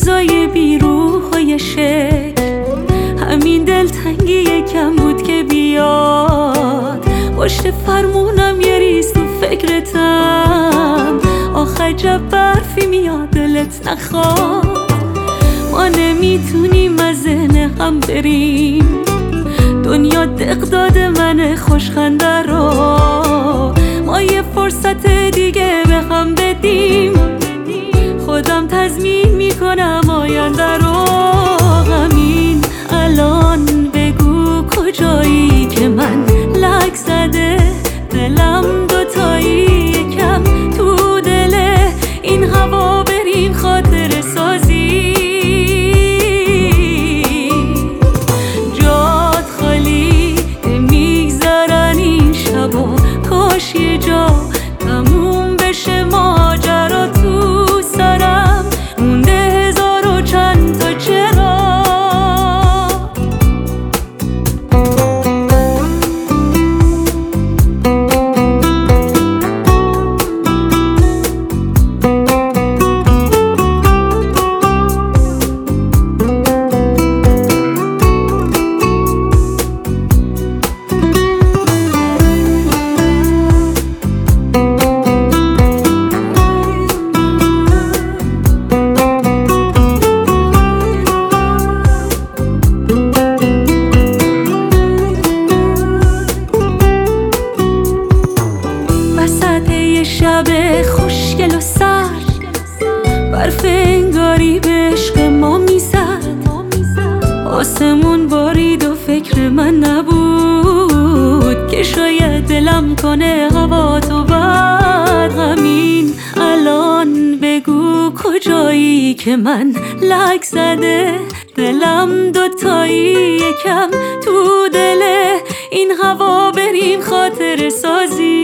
روزای بیروح های شک همین دلتنگی یکم بود که بیاد. پشت فرمونم یه ریز تو فکرتم. آخه جب برفی میاد دلت نخواد. ما نمی‌تونیم از ذهن هم بریم. دنیا دق داده من خوشخنده رو. ما یه فرصت دیگه به هم بدیم. تضمین می‌کنم شب خوشگل و سرد. برف انگاری به عشق ما می‌زد. آسمون بارید و فکر من نبود که شاید دلم کنه هوا تو بد. همین الان بگو کجایی که من لک زده. دلم دوتایی یکم تو دل این هوا بریم خاطر سازی.